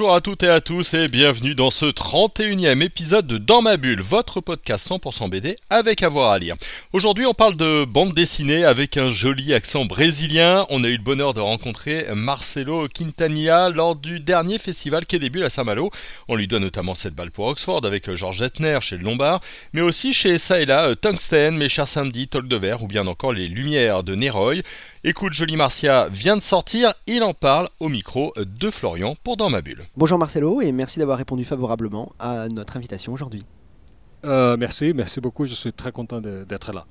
Bonjour à toutes et à tous et bienvenue dans ce 31e épisode de Dans ma bulle, votre podcast 100% BD avec avoir à lire. Aujourd'hui on parle de bande dessinée avec un joli accent brésilien. On a eu le bonheur de rencontrer Marcelo Quintanilla lors du dernier festival Quai des Bulles à Saint-Malo. On lui doit notamment cette balle pour Oxford avec Georges Etner chez le Lombard, mais aussi chez ça et là Tungsten, Mes chers samedis, Talk de Verre ou bien encore Les Lumières de Neroy. Écoute, Jolie Marcia vient de sortir, il en parle au micro de Florian pour Dans ma bulle. Bonjour Marcelo et merci d'avoir répondu favorablement à notre invitation aujourd'hui. Euh, merci, merci beaucoup, je suis très content d'être là.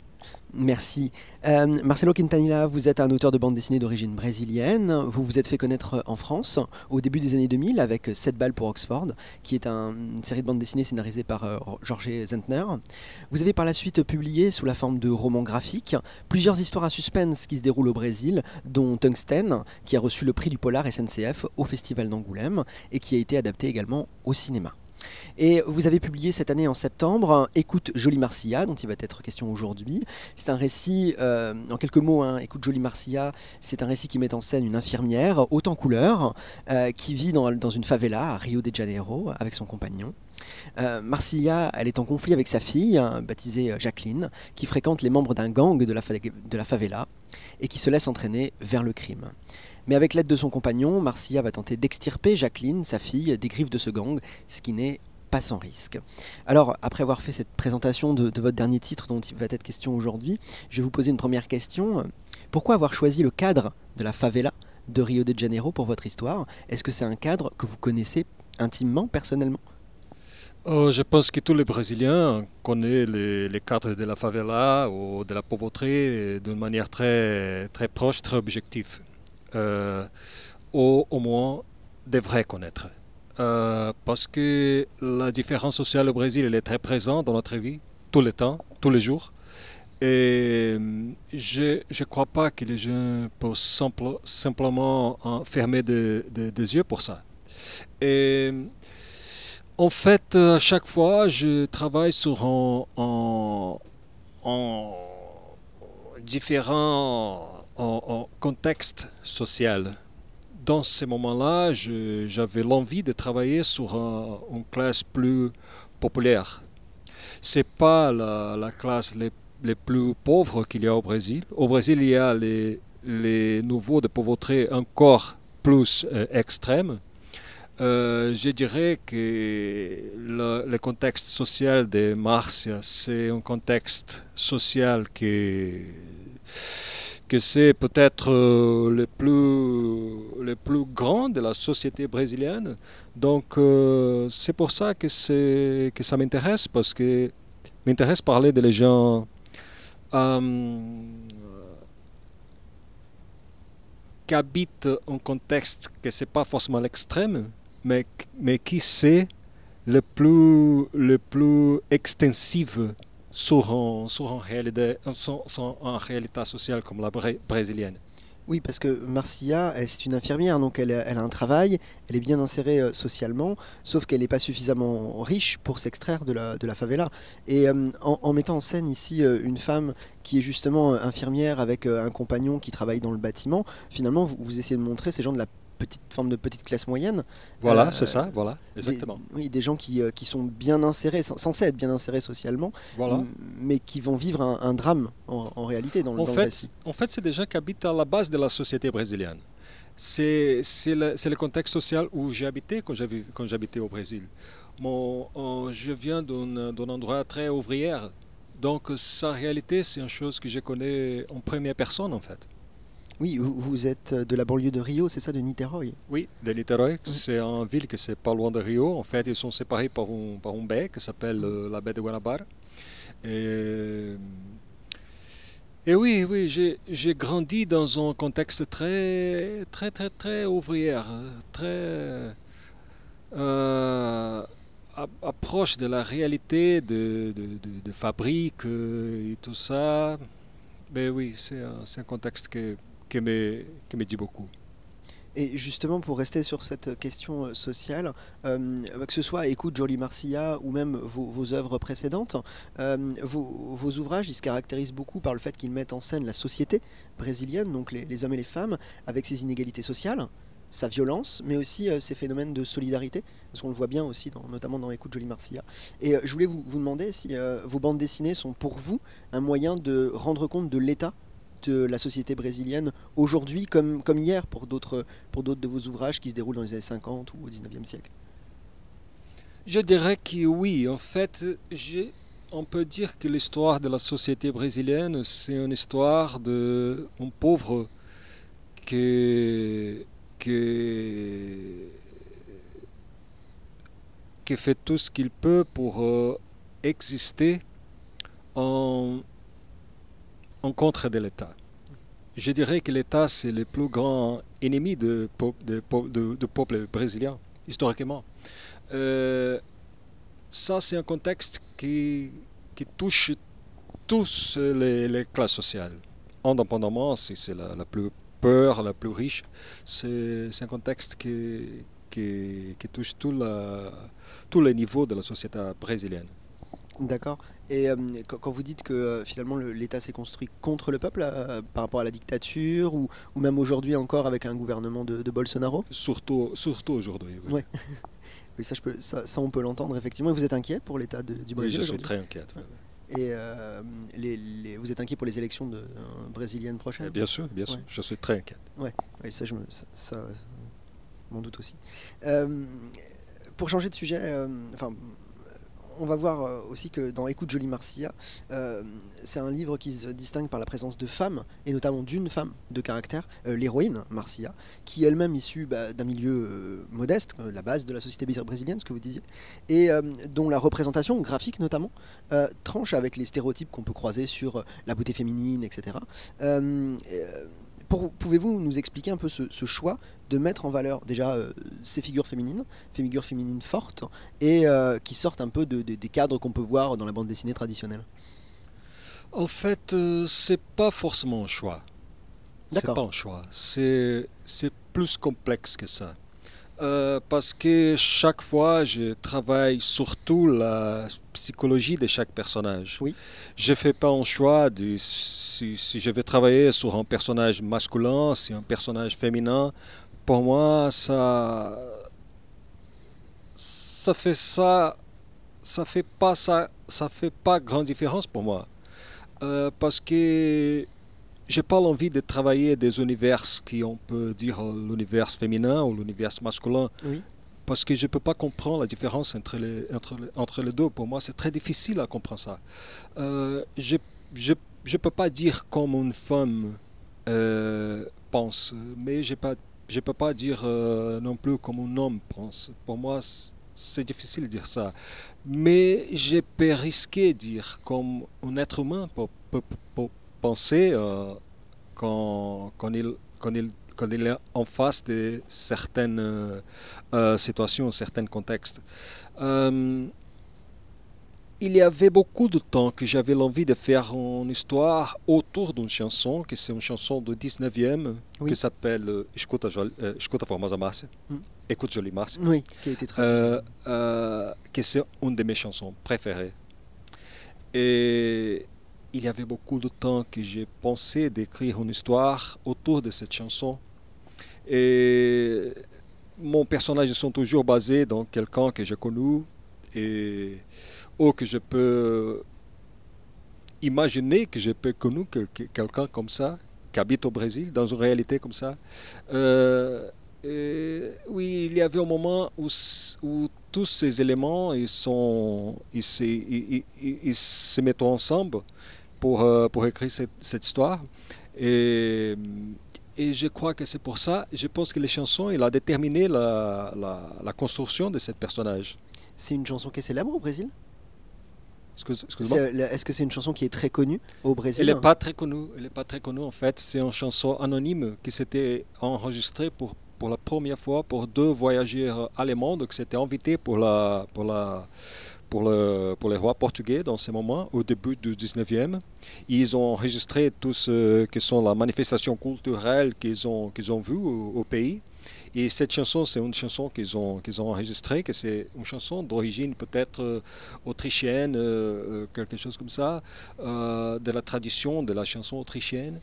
Merci. Euh, Marcelo Quintanilla, vous êtes un auteur de bande dessinée d'origine brésilienne. Vous vous êtes fait connaître en France au début des années 2000 avec 7 balles pour Oxford, qui est une série de bandes dessinées scénarisée par euh, Georges Zentner. Vous avez par la suite publié, sous la forme de romans graphiques, plusieurs histoires à suspense qui se déroulent au Brésil, dont Tungsten, qui a reçu le prix du Polar SNCF au Festival d'Angoulême et qui a été adapté également au cinéma. Et vous avez publié cette année en septembre Écoute Jolie Marcia, dont il va être question aujourd'hui. C'est un récit, euh, en quelques mots, hein, Écoute Jolie Marcia, c'est un récit qui met en scène une infirmière, haute en couleur, euh, qui vit dans, une favela à Rio de Janeiro avec son compagnon. Euh, Marcia, elle est en conflit avec sa fille, hein, baptisée Jacqueline, qui fréquente les membres d'un gang de la, de la favela et qui se laisse entraîner vers le crime. Mais avec l'aide de son compagnon, Marcia va tenter d'extirper Jacqueline, sa fille, des griffes de ce gang, ce qui n'est pas sans risque. Alors, après avoir fait cette présentation de, votre dernier titre dont il va être question aujourd'hui, je vais vous poser une première question. Pourquoi avoir choisi le cadre de la favela de Rio de Janeiro pour votre histoire? Est-ce que c'est un cadre que vous connaissez intimement, personnellement? Euh, je pense que tous les Brésiliens connaissent les, cadres de la favela ou de la pauvreté d'une manière très proche, très objective. Euh, ou au moins devraient connaître. Euh, parce que la différence sociale au Brésil elle est très présente dans notre vie, tout le temps, tous les jours. Et euh, je ne crois pas que les gens peuvent simplement fermer des yeux pour ça. Et en fait, à chaque fois, je travaille sur un, en, différents contextes sociaux dans ces moments-là, j'avais l'envie de travailler sur une classe plus populaire. C'est pas la, classe les, plus pauvres qu'il y a au Brésil. Au Brésil, il y a les, les niveaux de pauvreté encore plus euh, extrêmes. Euh, je dirais que le, le, contexte social de Marcia, c'est un contexte social qui que c'est peut-être euh, le, plus, le plus grand de la société brésilienne. Donc euh, c'est pour ça que, ça m'intéresse, parce que m'intéresse parler de les gens euh, qui habitent un contexte que c'est pas forcément l'extrême, mais, mais qui c'est le plus, le plus extensif sur, une réalité, réalité sociale comme la brésilienne. Oui, parce que Marcia, c'est une infirmière, donc elle, elle, a un travail, elle est bien insérée euh, socialement, sauf qu'elle n'est pas suffisamment riche pour s'extraire de la, de la favela. Et euh, en, mettant en scène ici euh, une femme qui est justement infirmière avec un compagnon qui travaille dans le bâtiment, finalement, vous, vous essayez de montrer ces gens de la petite forme de petite classe moyenne. Voilà, euh, c'est ça, voilà, exactement. Des, oui, des gens qui, euh, qui, sont bien insérés, censés être bien insérés socialement, voilà. mais qui vont vivre un, drame en, réalité dans, en dans fait, le récit. En fait, c'est des gens qui habitent à la base de la société brésilienne. C'est le, le, contexte social où j'ai habité quand j'habitais au Brésil. Mon, je viens d'un endroit très ouvrier, donc sa réalité, c'est une chose que je connais en première personne en fait. Oui, vous, êtes de la banlieue de Rio, c'est ça, de Niterói? Oui, de Niterói. C'est une ville qui c'est pas loin de Rio. En fait, ils sont séparés par un, par un baie qui s'appelle euh, la baie de Guanabara. Et, et oui, oui, j'ai grandi dans un contexte très, très, très, très ouvrier, très euh, approche de la réalité de, de, de, de fabrique euh, et tout ça. Mais oui, c'est un, un contexte que qui me, dit beaucoup. Et justement, pour rester sur cette question euh, sociale, euh, que ce soit Écoute Jolie Marcia ou même vos, œuvres précédentes, euh, vos, ouvrages ils se caractérisent beaucoup par le fait qu'ils mettent en scène la société brésilienne, donc les, hommes et les femmes, avec ses inégalités sociales, sa violence, mais aussi euh, ses phénomènes de solidarité, parce qu'on le voit bien aussi, notamment dans Écoute Jolie Marcia. Et je voulais vous, demander si vos bandes dessinées sont pour vous un moyen de rendre compte de l'état la société brésilienne aujourd'hui comme, hier pour d'autres de vos ouvrages qui se déroulent dans les années 50 ou au 19e siècle? Je dirais que oui. En fait, j'ai- on peut dire que l'histoire de la société brésilienne, c'est une histoire de un pauvre qui fait tout ce qu'il peut pour euh, exister en, en contre de l'État. Je dirais que l'État, c'est le plus grand ennemi peuple- de, de- peuple brésilien, historiquement. Euh, ça, c'est un contexte qui, qui touche tous les, classes sociales. Indépendamment, si c'est la, la plus peur, la plus riche, c'est un contexte qui, qui, qui touche tous les niveaux de la société brésilienne. D'accord. Et euh, quand, vous dites que euh, finalement le- l'État s'est construit contre le peuple euh, par rapport à la dictature ou, ou même aujourd'hui encore avec un gouvernement de, de Bolsonaro, Surtout, surtout aujourd'hui. oui. Ouais. oui, ça, je peux, ça, ça, on peut l'entendre effectivement. Et vous êtes inquiet pour l'état du Oui, Brésil je suis très inquiète. oui. Et les- les- vous êtes inquiet pour les élections de, brésiliennes prochaines Eh Bien sûr, bien sûr, Ouais. je suis très inquiète. Oui, ça, je me, ça, ça, m'en doute aussi. Pour changer de sujet, enfin, on va voir euh, aussi que dans Écoute Jolie Marcia, euh, c'est un livre qui se distingue par la présence de femmes, et notamment d'une femme de caractère, euh, l'héroïne Marcia, qui elle-même issue bah, d'un milieu modeste, la base de la société brésilienne, ce que vous disiez, et dont la représentation graphique notamment tranche avec les stéréotypes qu'on peut croiser sur la beauté féminine, etc. Pouvez-vous nous expliquer un peu ce, ce choix de mettre en valeur déjà euh, ces figures féminines, figures féminines fortes, et euh, qui sortent un peu de- de- des cadres qu'on peut voir dans la bande dessinée traditionnelle? En fait, euh, c'est pas forcément un choix. C'est pas un choix. C'est c'est plus complexe que ça. Euh, parce que chaque fois, je travaille surtout la psychologie de chaque personnage. Oui. Je fais pas un choix de si, si je vais travailler sur un personnage masculin, si un personnage féminin. Pour moi, ça, ça fait ça, ça fait pas ça, ça fait pas grande différence pour moi. Euh, parce que j'ai pas l'envie de travailler des univers qui on peut dire euh, l'univers féminin ou l'univers masculin Oui. parce que je peux pas comprendre la différence entre les, entre les, entre les deux. Pour moi, c'est très difficile à comprendre ça. Euh, je je peux pas dire comme une femme euh, pense, mais je je peux pas dire euh, non plus comme un homme pense. Pour moi, c'est difficile de dire ça. Mais je peux risquer de dire comme un être humain peut, peut- peut penser euh, quand, quand, il, quand, il, quand il est en face de certaines euh, euh, situations, certains contextes. Euh, il y avait beaucoup de temps que j'avais l'envie de faire une histoire autour d'une chanson, que c'est une chanson du 19e, Oui. qui s'appelle Escuta, euh, Escuta Formosa Márcia, Mm. Écoute Jolie Márcia, Oui, qui a été très. euh, euh, que c'est une de mes chansons préférées. Et il y avait beaucoup de temps que j'ai pensé d'écrire une histoire autour de cette chanson. Et mon personnage sont toujours basés dans quelqu'un que j'ai connu et ou que je peux imaginer que je peux connu quel- quelqu'un comme ça qui habite au Brésil dans une réalité comme ça. Euh, oui, il y avait un moment où, tous ces éléments sont, ils se mettent ensemble pour, euh, pour écrire cette, cette histoire. Et, et je crois que c'est pour ça, je pense que les chansons, il a déterminé la, la, la construction de ce personnage. C'est une chanson qui est célèbre au Brésil? Est-ce que c'est une chanson qui est très connue au Brésil? Elle n'est pas très connue. Elle est pas très connue en fait. C'est une chanson anonyme qui s'était enregistrée pour pour la première fois pour deux voyageurs allemands qui s'étaient invités pour la pour la pour le pour les rois portugais dans ce moment au début du 19e. Ils ont enregistré tout ce que sont la manifestation culturelle qu'ils ont qu'ils ont vu au, pays. Et cette chanson, c'est une chanson qu'ils ont, qu'ils ont enregistrée, que c'est une chanson d'origine peut-être euh, autrichienne, euh, euh, quelque chose comme ça, de la tradition de la chanson autrichienne.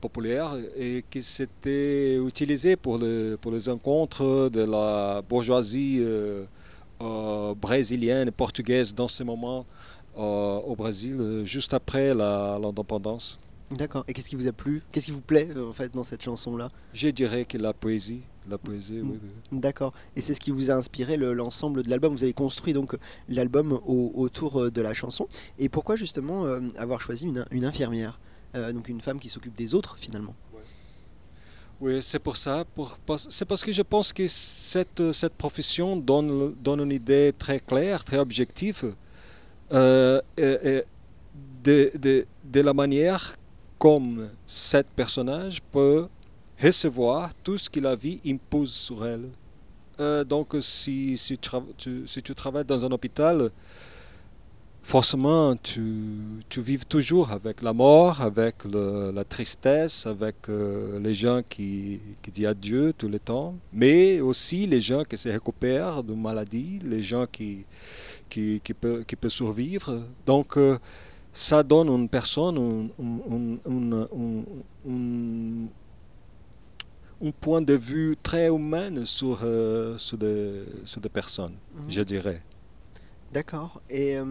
populaire et qui s'était utilisée pour, le, pour les rencontres de la bourgeoisie euh, brésilienne et portugaise dans ce moment euh, au Brésil, euh, juste après l'indépendance. D'accord. Et qu'est-ce qui vous a plu? Qu'est-ce qui vous plaît en fait dans cette chanson-là? Je dirais que la poésie, la poésie, oui, oui. D'accord. Et c'est ce qui vous a inspiré le- l'ensemble de l'album? Vous avez construit donc l'album au- autour de la chanson. Et pourquoi justement avoir choisi une, une infirmière Donc une femme qui s'occupe des autres finalement? Oui, c'est pour ça. C'est parce que je pense que cette, cette profession donne, donne une idée très claire, très objective euh, de, de, de la manière comme cet personnage peut recevoir tout ce que la vie impose sur elle. Euh, donc, si, si tu travailles dans un hôpital, forcément, tu, tu vives toujours avec la mort, avec le- la tristesse, avec euh, les gens qui, qui disent adieu tout le temps, mais aussi les gens qui se récupèrent d'une maladie, les gens qui, qui, qui, peuvent, qui peuvent survivre. Donc, euh, ça donne une personne un, un- un- un- un- un point de vue très humain sur, euh, sur, des, sur des personnes, Mhm. je dirais. D'accord. Et euh,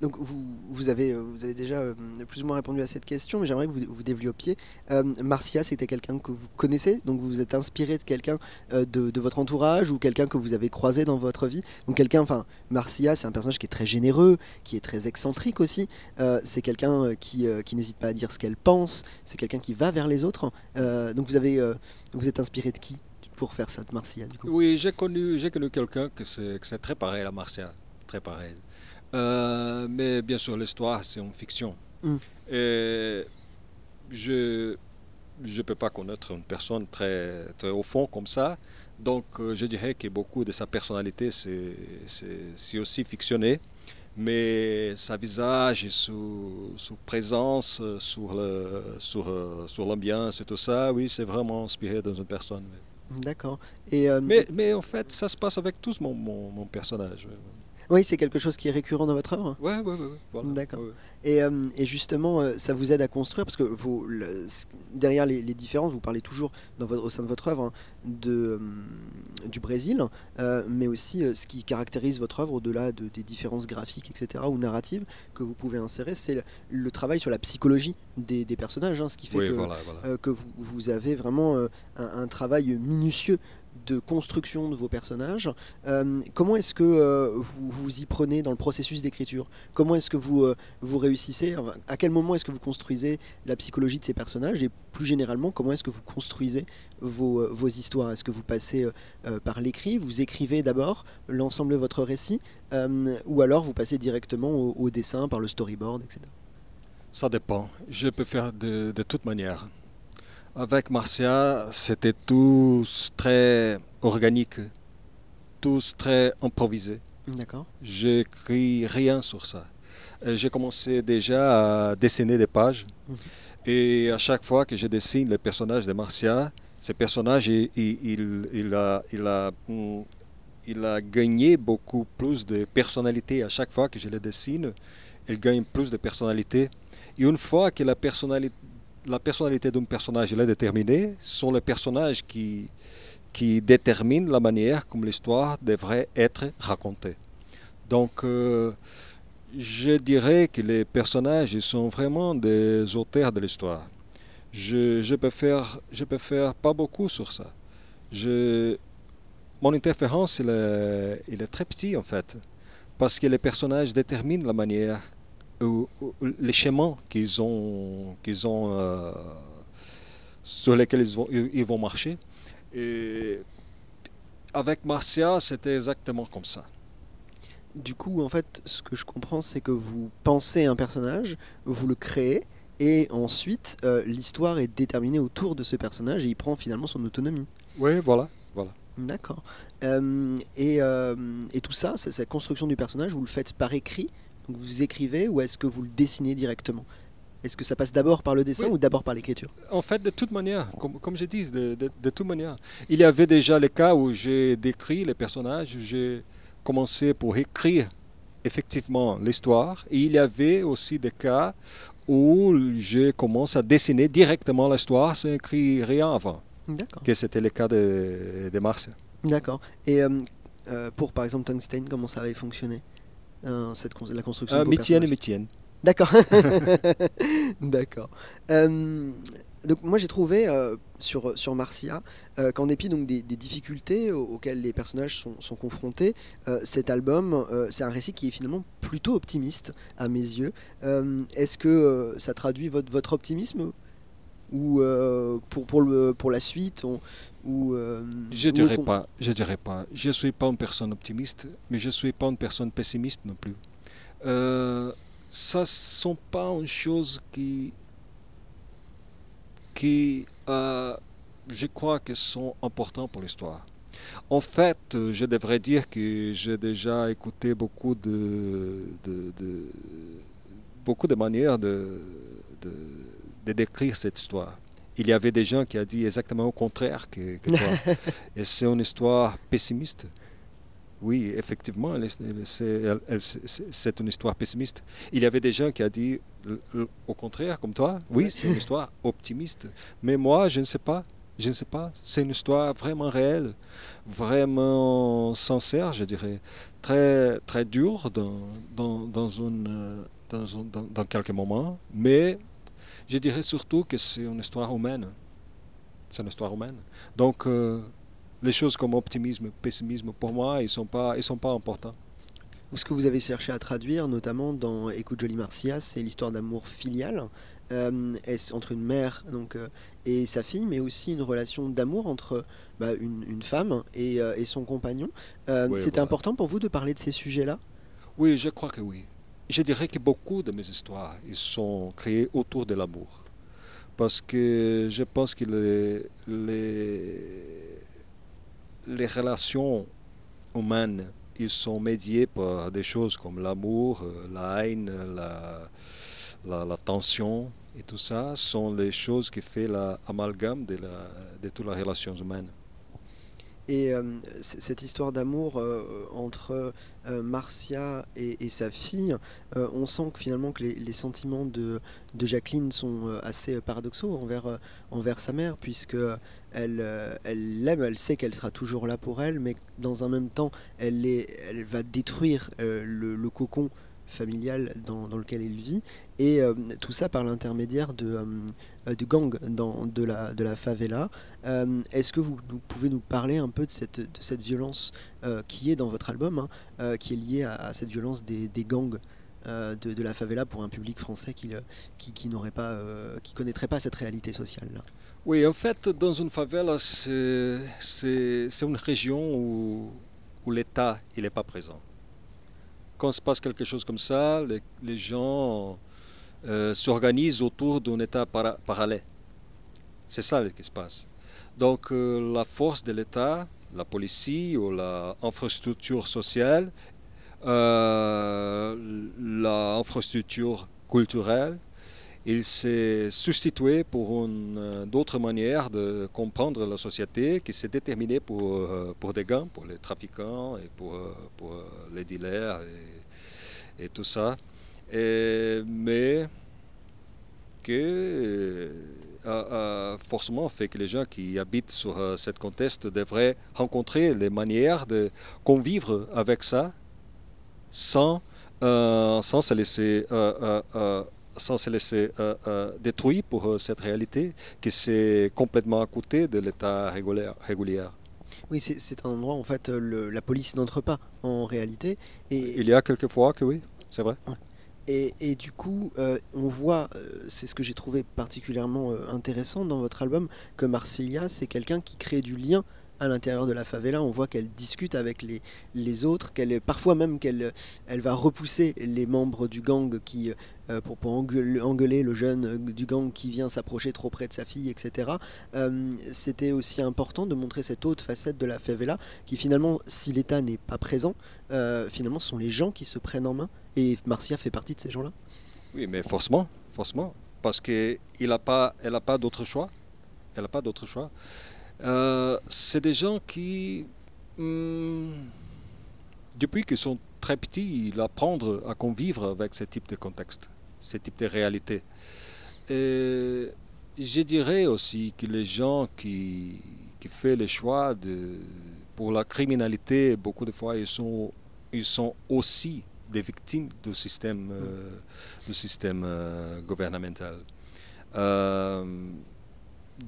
donc vous, vous, avez, euh, vous avez déjà euh, plus ou moins répondu à cette question, mais j'aimerais que vous, vous développiez. Marcia, c'était quelqu'un que vous connaissez, donc vous vous êtes inspiré de quelqu'un de, votre entourage ou quelqu'un que vous avez croisé dans votre vie. Donc quelqu'un, enfin, Marcia, c'est un personnage qui est très généreux, qui est très excentrique aussi. C'est quelqu'un qui, qui n'hésite pas à dire ce qu'elle pense. C'est quelqu'un qui va vers les autres. Donc vous avez, vous êtes inspiré de qui pour faire ça de Marcia Oui, j'ai connu, j'ai connu quelqu'un que c'est très pareil à Marcia, très pareil. Euh, mais bien sûr, l'histoire, c'est une fiction. Mm. Et je ne peux pas connaître une personne très, très au fond comme ça. Donc, euh, je dirais que beaucoup de sa personnalité, c'est, aussi fictionné. Mais sa visage et sous présence sur, le, sur, sur l'ambiance et tout ça, oui, c'est vraiment inspiré dans une personne. D'accord. Et euh, Mais, mais en fait, ça se passe avec tous mon, mon, mon personnage. Oui, c'est quelque chose qui est récurrent dans votre œuvre? Ouais, ouais, ouais. ouais, voilà. D'accord. Ouais, ouais. Et, euh, et justement, euh, ça vous aide à construire? Parce que vous, le- derrière les, les différences, vous parlez toujours dans votre, au sein de votre œuvre hein, de, euh, du Brésil, euh, mais aussi ce qui caractérise votre œuvre au-delà de- des différences graphiques, etc., ou narratives que vous pouvez insérer, c'est le, le travail sur la psychologie des, des personnages, hein, ce qui fait Oui, que, voilà, voilà. que vous, vous avez vraiment un, un travail minutieux de construction de vos personnages. Euh, comment est-ce que euh, vous vous y prenez dans le processus d'écriture? Comment est-ce que vous, euh, vous réussissez? À quel moment est-ce que vous construisez la psychologie de ces personnages? Et plus généralement, comment est-ce que vous construisez vos, histoires? Est-ce que vous passez par l'écrit? Vous écrivez d'abord l'ensemble de votre récit Ou alors vous passez directement au, au dessin, par le storyboard, etc. Ça dépend. Je peux faire de, de toute manière. Avec Marcia, c'était tous très organique, tous très improvisé. D'accord J'écris rien sur ça. Euh, J'ai commencé déjà à dessiner des pages. Mhm. Et à chaque fois que je dessine le personnage de Marcia, ce personnage, il, il- il- il a, il, a, hum, il a gagné beaucoup plus de personnalité à chaque fois que je le dessine. Il gagne plus de personnalité. Et une fois que la personnalité, la personnalité d'un personnage est déterminée, sont les personnages qui, qui déterminent la manière comme l'histoire devrait être racontée. Donc, euh, je dirais que les personnages sont vraiment des auteurs de l'histoire. Je, je, peux faire, je peux faire pas beaucoup sur ça. Je, mon interférence, il est, il est très petit en fait, parce que les personnages déterminent la manière, les chemins qu'ils ont, qu'ils ont euh, sur lesquels ils vont, ils ils vont marcher. Et avec Marcia, c'était exactement comme ça. Du coup, en fait, ce que je comprends, c'est que vous pensez un personnage, vous le créez, et ensuite, euh, l'histoire est déterminée autour de ce personnage, et il prend finalement son autonomie. Oui, voilà, voilà. D'accord. Euh, et, euh, et tout ça, c'est- cette construction du personnage, vous le faites par écrit Donc vous écrivez, ou est-ce que vous le dessinez directement? Est-ce que ça passe d'abord par le dessin Oui. ou d'abord par l'écriture? En fait, de toute manière, comme, comme je dis, de, de, de toute manière. Il y avait déjà les cas où j'ai décrit les personnages, j'ai commencé pour écrire effectivement l'histoire. Et il y avait aussi des cas où je commence à dessiner directement l'histoire sans écrire rien avant. D'accord. Que c'était le cas de, de Mars. D'accord. Et euh, euh, pour par exemple Tungsten, comment ça avait fonctionné? Euh, cette la construction Euh, de vos Mitienne et Mitienne. D'accord. D'accord. Euh, donc moi j'ai trouvé euh, sur, sur Marcia euh, qu'en dépit donc, des, des difficultés au- auxquelles les personnages sont, sont confrontés, euh, cet album c'est un récit qui est finalement plutôt optimiste à mes yeux. Est-ce que ça traduit votre, votre optimisme ou euh, pour, pour, le, pour la suite on- ou, euh, Je ou dirais pas, je dirais pas. Je suis pas une personne optimiste, mais je suis pas une personne pessimiste non plus. Euh, ça sont pas une chose qui, qui, je crois que sont importants pour l'histoire. En fait, je devrais dire que j'ai déjà écouté beaucoup de, de, de- beaucoup de manières de, de, de décrire cette histoire. Il y avait des gens qui ont dit exactement au contraire que, que toi. Et c'est une histoire pessimiste. Oui, effectivement, c'est une histoire pessimiste. Il y avait des gens qui ont dit au contraire, comme toi, oui, c'est une histoire optimiste. Mais moi, je ne sais pas. Je ne sais pas. C'est une histoire vraiment réelle, vraiment sincère, je dirais. Très, très dure dans, dans, dans, une, euh, dans, un- dans- dans quelques moments. Mais je dirais surtout que c'est une histoire humaine. C'est une histoire humaine. Donc, euh, les choses comme optimisme, pessimisme, pour moi, ils ne sont, pas- ils sont pas importants. Ce que vous avez cherché à traduire, notamment dans Écoute Jolie Marcia, c'est l'histoire d'amour filial euh, entre une mère donc, euh, et sa fille, mais aussi une relation d'amour entre bah, une, une femme et, euh, et son compagnon. Euh, Oui, C'était voilà. important pour vous de parler de ces sujets-là? Oui, je crois que oui. Je dirais que beaucoup de mes histoires ils sont créées autour de l'amour. Parce que je pense que les, relations humaines, ils sont médiées par des choses comme l'amour, euh, la haine, la, tension et tout ça sont les choses qui font l'amalgame de, la, de toutes les relations humaines. Et euh, cette histoire d'amour euh, entre euh, Marcia et, sa fille, on sent que finalement que les, sentiments de, Jacqueline sont assez paradoxaux envers, envers sa mère, puisque elle elle l'aime, elle sait qu'elle sera toujours là pour elle, mais dans un même temps, elle, est, elle va détruire le cocon familial dans, dans lequel il vit, et euh, tout ça par l'intermédiaire de, euh, euh, du gang dans, de, la, de la favela. Est-ce que vous, pouvez nous parler un peu de cette, de cette violence qui est dans votre album, hein, qui est liée à, cette violence des, gangs de, la favela pour un public français qui, qui, n'aurait pas, qui connaîtrait pas cette réalité sociale. Oui, en fait, dans une favela, c'est une région où, où l'État il n'est pas présent. Quand se passe quelque chose comme ça, les, gens euh, s'organisent autour d'un État para- parallèle. C'est ça qui se passe. Donc euh, la force de l'État, la police ou l'infrastructure sociale, euh, l'infrastructure culturelle, il s'est substitué pour une euh, d'autres manières de comprendre la société qui s'est déterminée pour, euh, pour des gangs, pour les trafiquants et pour, euh, pour les dealers et, tout ça. Mais que a, forcément fait que les gens qui habitent sur cette contexte devraient rencontrer les manières de convivre avec ça sans, sans se laisser, sans se laisser euh, euh, détruire pour euh, cette réalité qui c'est complètement à côté de l'état régulier. Oui, c'est- un endroit où en fait le- la police n'entre pas en réalité. Et, Il y a quelques fois que oui, c'est vrai. Et, et du coup, on voit, c'est ce que j'ai trouvé particulièrement intéressant dans votre album, que Marcelia, c'est quelqu'un qui crée du lien à l'intérieur de la favela. On voit qu'elle discute avec les, les autres, qu'elle parfois même qu'elle elle va repousser les membres du gang qui, pour, pour engueuler, le jeune euh, du gang qui vient s'approcher trop près de sa fille, etc. Euh, C'était aussi important de montrer cette autre facette de la favela qui finalement, si l'État n'est pas présent, euh, finalement, ce sont les gens qui se prennent en main. Et Marcia fait partie de ces gens-là. Oui, mais forcément, forcément. parce qu'elle n'a pas, d'autre choix. Elle n'a pas d'autre choix. Euh, c'est des gens qui, hum, depuis qu'ils sont très petits, ils apprennent à convivre avec ce type de contexte, ce type de réalité. Et je dirais aussi que les gens qui, qui font le choix de, pour la criminalité, beaucoup de fois, ils sont, ils sont aussi des victimes du système, euh, du système euh, gouvernemental. Euh,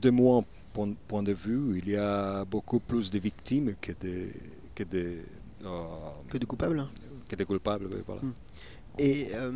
de mon point, de vue, il y a beaucoup plus de victimes que de, que de, que de coupables. Que de coupables, oui, voilà. Hmm. Et euh,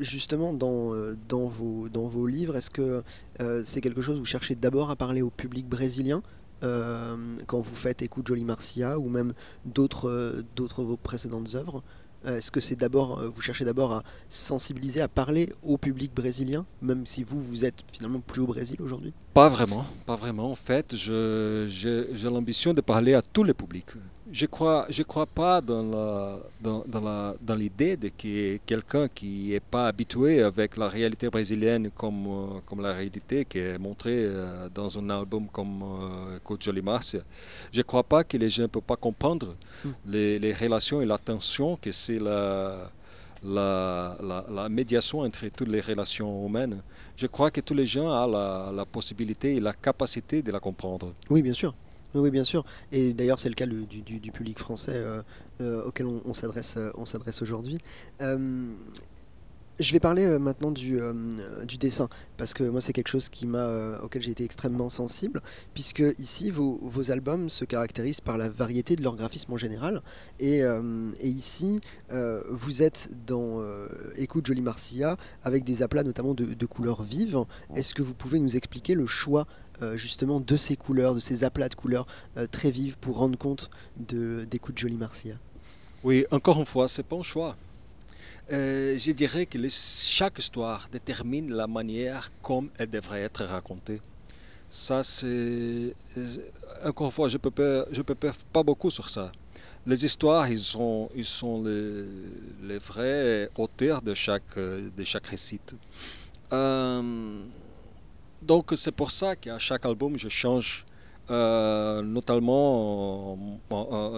justement, dans, euh, dans, vos, dans vos livres, est-ce que euh, c'est quelque chose où vous cherchez d'abord à parler au public brésilien quand vous faites Écoute Jolie Marcia ou même d'autres d'autres vos précédentes œuvres? Est-ce que c'est d'abord, vous cherchez d'abord à sensibiliser, à parler au public brésilien, même si vous, vous êtes finalement plus au Brésil aujourd'hui? Pas vraiment, pas vraiment. En fait, j'ai l'ambition de parler à tous les publics je crois, je crois pas dans la, dans, dans la, dans l'idée de que quelqu'un qui n'est pas habitué avec la réalité brésilienne comme, euh, comme la réalité qui est montrée euh, dans un album comme euh, Côte Jolie Mars, je crois pas que les gens ne peuvent pas comprendre mm. les, les, relations et la tension que c'est la, la, la, la, médiation entre toutes les relations humaines. Je crois que tous les gens ont la, la possibilité et la capacité de la comprendre. Oui, bien sûr. Oui, bien sûr. Et d'ailleurs, c'est le cas du, public français euh, euh, auquel on, on s'adresse euh, aujourd'hui. Je vais parler maintenant du, du, dessin, parce que moi c'est quelque chose qui m'a, auquel j'ai été extrêmement sensible, puisque ici vos, albums se caractérisent par la variété de leur graphisme en général, et, et ici vous êtes dans Écoute Jolie Marcia avec des aplats notamment de, couleurs vives. Est-ce que vous pouvez nous expliquer le choix euh, justement de ces couleurs, de ces aplats de couleurs euh, très vives pour rendre compte de Jolie Marcia? Oui, encore une fois, c'est pas un choix. Euh, je dirais que chaque histoire détermine la manière comme elle devrait être racontée. Ça, c'est. Encore une fois, je ne peux, je peux pas beaucoup sur ça. Les histoires, ils sont, ils sont les, les vrais auteurs de chaque, de chaque récit. Euh, donc c'est pour ça qu'à chaque album, je change euh, notamment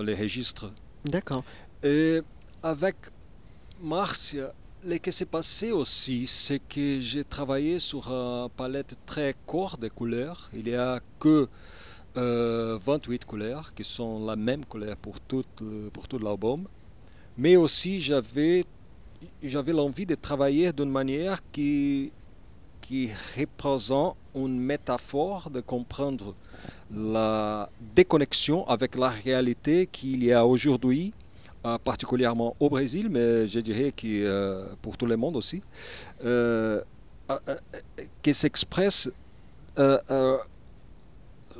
les registres. D'accord. Et avec Mars, ce qui s'est passé aussi, c'est que j'ai travaillé sur une palette très courte de couleurs. Il n'y a que 28 euh, couleurs qui sont la même couleur pour tout, pour tout l'album. Mais aussi, j'avais, l'envie de travailler d'une manière qui qui représente une métaphore de comprendre la déconnexion avec la réalité qu'il y a aujourd'hui, euh, particulièrement au Brésil, mais je dirais que euh, pour tout le monde aussi, euh, qui s'expresse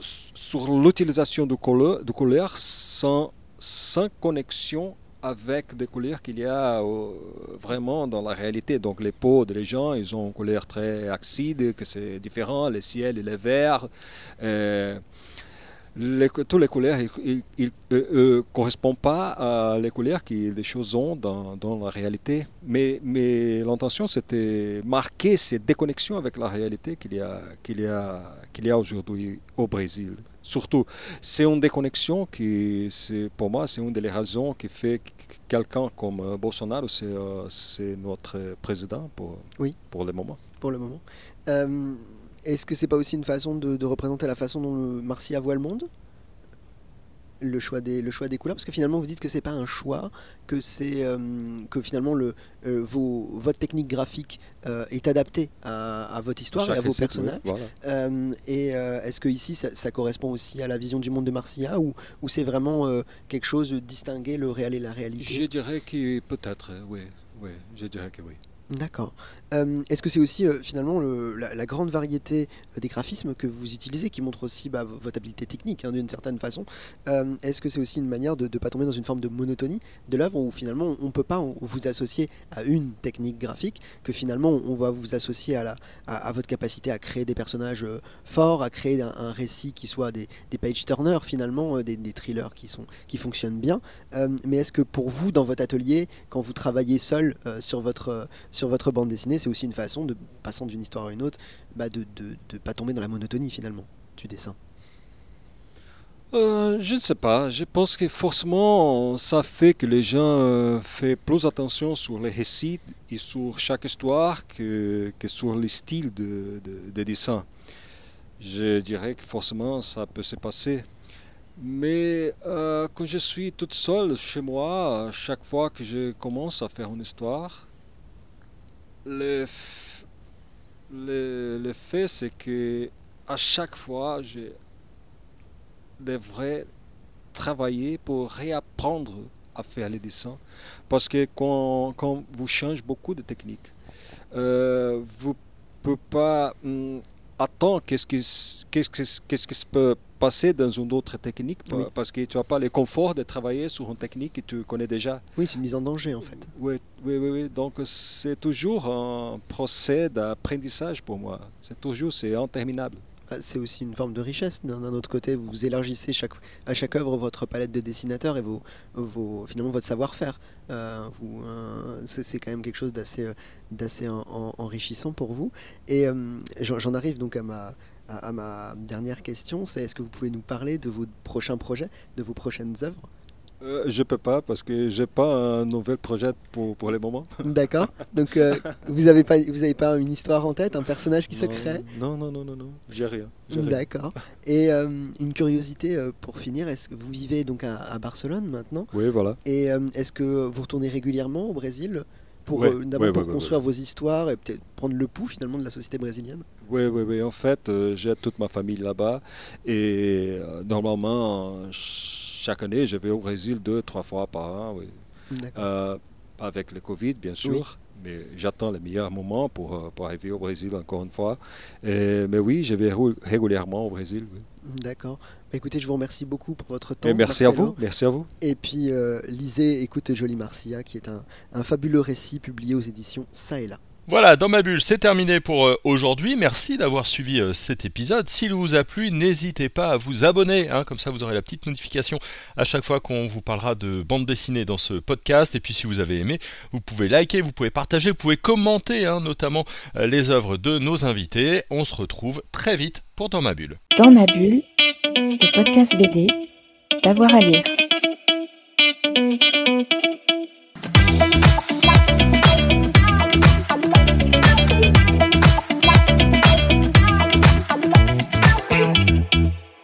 sur l'utilisation de couleurs, de couleur sans, sans connexion avec des couleurs qu'il y a euh, vraiment dans la réalité. Donc les peaux des gens, ils ont une couleur très acide, que c'est différent, le ciel et les verts. Euh, les, toutes les couleurs ne euh, correspondent pas à les couleurs que les choses ont dans, dans la réalité. Mais, mais l'intention, c'était marquer cette déconnexion avec la réalité qu'il y a, qu'il y a, qu'il y a aujourd'hui au Brésil. Surtout, c'est une déconnexion qui, pour moi, c'est une des raisons qui fait que quelqu'un comme euh, Bolsonaro, euh, c'est notre président pour, oui. pour le moment. Pour le moment. Euh, est-ce que c'est pas aussi une façon de, de, représenter la façon dont Marcia voit le monde? Le choix des le choix des couleurs? Parce que finalement vous dites que c'est pas un choix que c'est euh, que finalement le euh, vos, votre technique graphique euh, est adaptée à, votre histoire et à vos personnages. et est-ce que ici ça, correspond aussi à la vision du monde de Marcia ou, ou c'est vraiment quelque chose de distinguer le réel et la réalité? Je dirais que peut-être oui oui je dirais que oui D'accord. Euh, est-ce que c'est aussi euh, finalement la, grande variété euh, des graphismes que vous utilisez qui montre aussi bah, votre habileté technique hein, d'une certaine façon Est-ce que c'est aussi une manière de ne pas tomber dans une forme de monotonie de l'œuvre où finalement on ne peut pas vous associer à une technique graphique, que finalement on va vous associer à, la, à, votre capacité à créer des personnages forts, à créer un, récit qui soit des, des page-turners finalement, des, thrillers qui, sont, qui fonctionnent bien Mais est-ce que pour vous, dans votre atelier, quand vous travaillez seul sur votre votre bande dessinée, c'est aussi une façon de, passant d'une histoire à une autre, bah, de ne pas tomber dans la monotonie finalement du dessin. Euh, je ne sais pas. Je pense que forcément, ça fait que les gens euh, font plus attention sur les récits et sur chaque histoire que, que sur les styles de, de, dessin. Je dirais que forcément, ça peut se passer. Mais euh, quand je suis toute seule chez moi, chaque fois que je commence à faire une histoire, le, fait c'est que à chaque fois, j'ai devrait travailler pour réapprendre à faire les dessins. Parce que quand, quand vous changez beaucoup de techniques, euh, vous ne pouvez pas hum, attendre qu'est-ce qui, qu'est-ce, qu'est-ce qui se peut passer dans une autre technique parce que tu n'as pas le confort de travailler sur une technique que tu connais déjà. Oui, c'est une mise en danger en fait. Oui, oui, oui, oui. donc c'est toujours un procès d'apprentissage pour moi. C'est toujours, c'est interminable. Bah, c'est aussi une forme de richesse. D'un autre côté, vous élargissez à chaque œuvre votre palette de dessinateurs et vos finalement votre savoir-faire. Euh, euh, c'est quand même quelque chose d'assez euh, enrichissant pour vous. Et j'en arrive donc à ma, à ma dernière question, c'est est-ce que vous pouvez nous parler de vos prochains projets, de vos prochaines œuvres? Euh, je peux pas parce que j'ai pas un nouvel projet pour, pour le moment. D'accord. Donc euh, vous avez pas vous avez pas une histoire en tête, un personnage qui se crée? Non non non non non, j'ai rien. D'accord. Et euh, une curiosité pour finir, est-ce que vous vivez donc à, Barcelone maintenant? Oui voilà. Et est-ce que vous retournez régulièrement au Brésil pour d'abord pour construire vos histoires et peut-être prendre le pouls finalement de la société brésilienne? Oui oui oui. En fait, j'ai toute ma famille là-bas et normalement chaque année, je vais au Brésil deux, trois fois par an. Oui. Euh, avec le Covid, bien sûr. Mais j'attends le meilleur moment pour, euh, pour, arriver au Brésil encore une fois. mais oui, je vais régulièrement au Brésil. D'accord. Bah, écoutez, je vous remercie beaucoup pour votre temps. Et merci à vous. Merci à vous. Et puis, euh, lisez Écoute Jolie Marcia, qui est un, un fabuleux récit publié aux éditions Ça et là. Voilà, dans ma bulle, c'est terminé pour euh, aujourd'hui. Merci d'avoir suivi euh, cet épisode. S'il vous a plu, n'hésitez pas à vous abonner, hein, comme ça vous aurez la petite notification à chaque fois qu'on vous parlera de bande dessinée dans ce podcast. Et puis si vous avez aimé, vous pouvez liker, vous pouvez partager, vous pouvez commenter, hein, notamment euh, les œuvres de nos invités. On se retrouve très vite pour Dans ma bulle. Dans ma bulle, le podcast BD, d'avoir à lire.